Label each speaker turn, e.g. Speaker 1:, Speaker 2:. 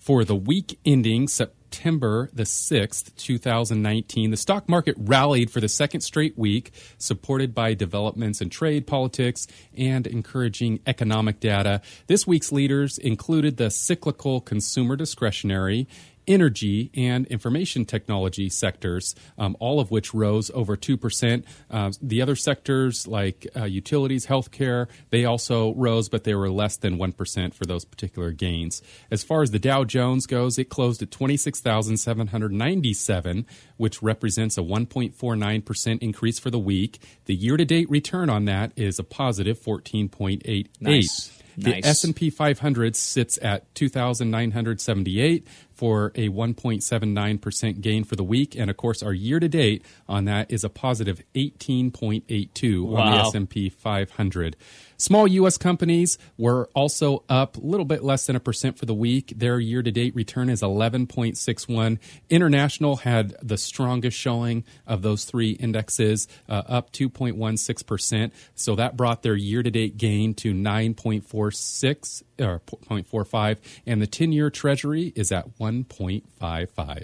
Speaker 1: For the week ending September the 6th, 2019, the stock market rallied for the second straight week, supported by developments in trade, politics, and encouraging economic data. This week's leaders included the cyclical consumer discretionary energy and information technology sectors, um, all of which rose over 2%. Uh, the other sectors, like uh, utilities, healthcare, they also rose, but they were less than 1% for those particular gains. As far as the Dow Jones goes, it closed at 26,797, which represents a 1.49% increase for the week. The year to date return on that is a positive 14.88.
Speaker 2: Nice.
Speaker 1: The
Speaker 2: Nice.
Speaker 1: S&P 500 sits at 2,978 for a 1.79% gain for the week, and of course, our year to date on that is a positive 18.82 on the S&P 500. Small U.S. companies were also up a little bit less than a percent for the week. Their year to date return is 11.61. International had the strongest showing of those three indexes, uh, up 2.16%. So that brought their year to date gain to 9.46 or 0.45, and the 10 year treasury is at 1.55.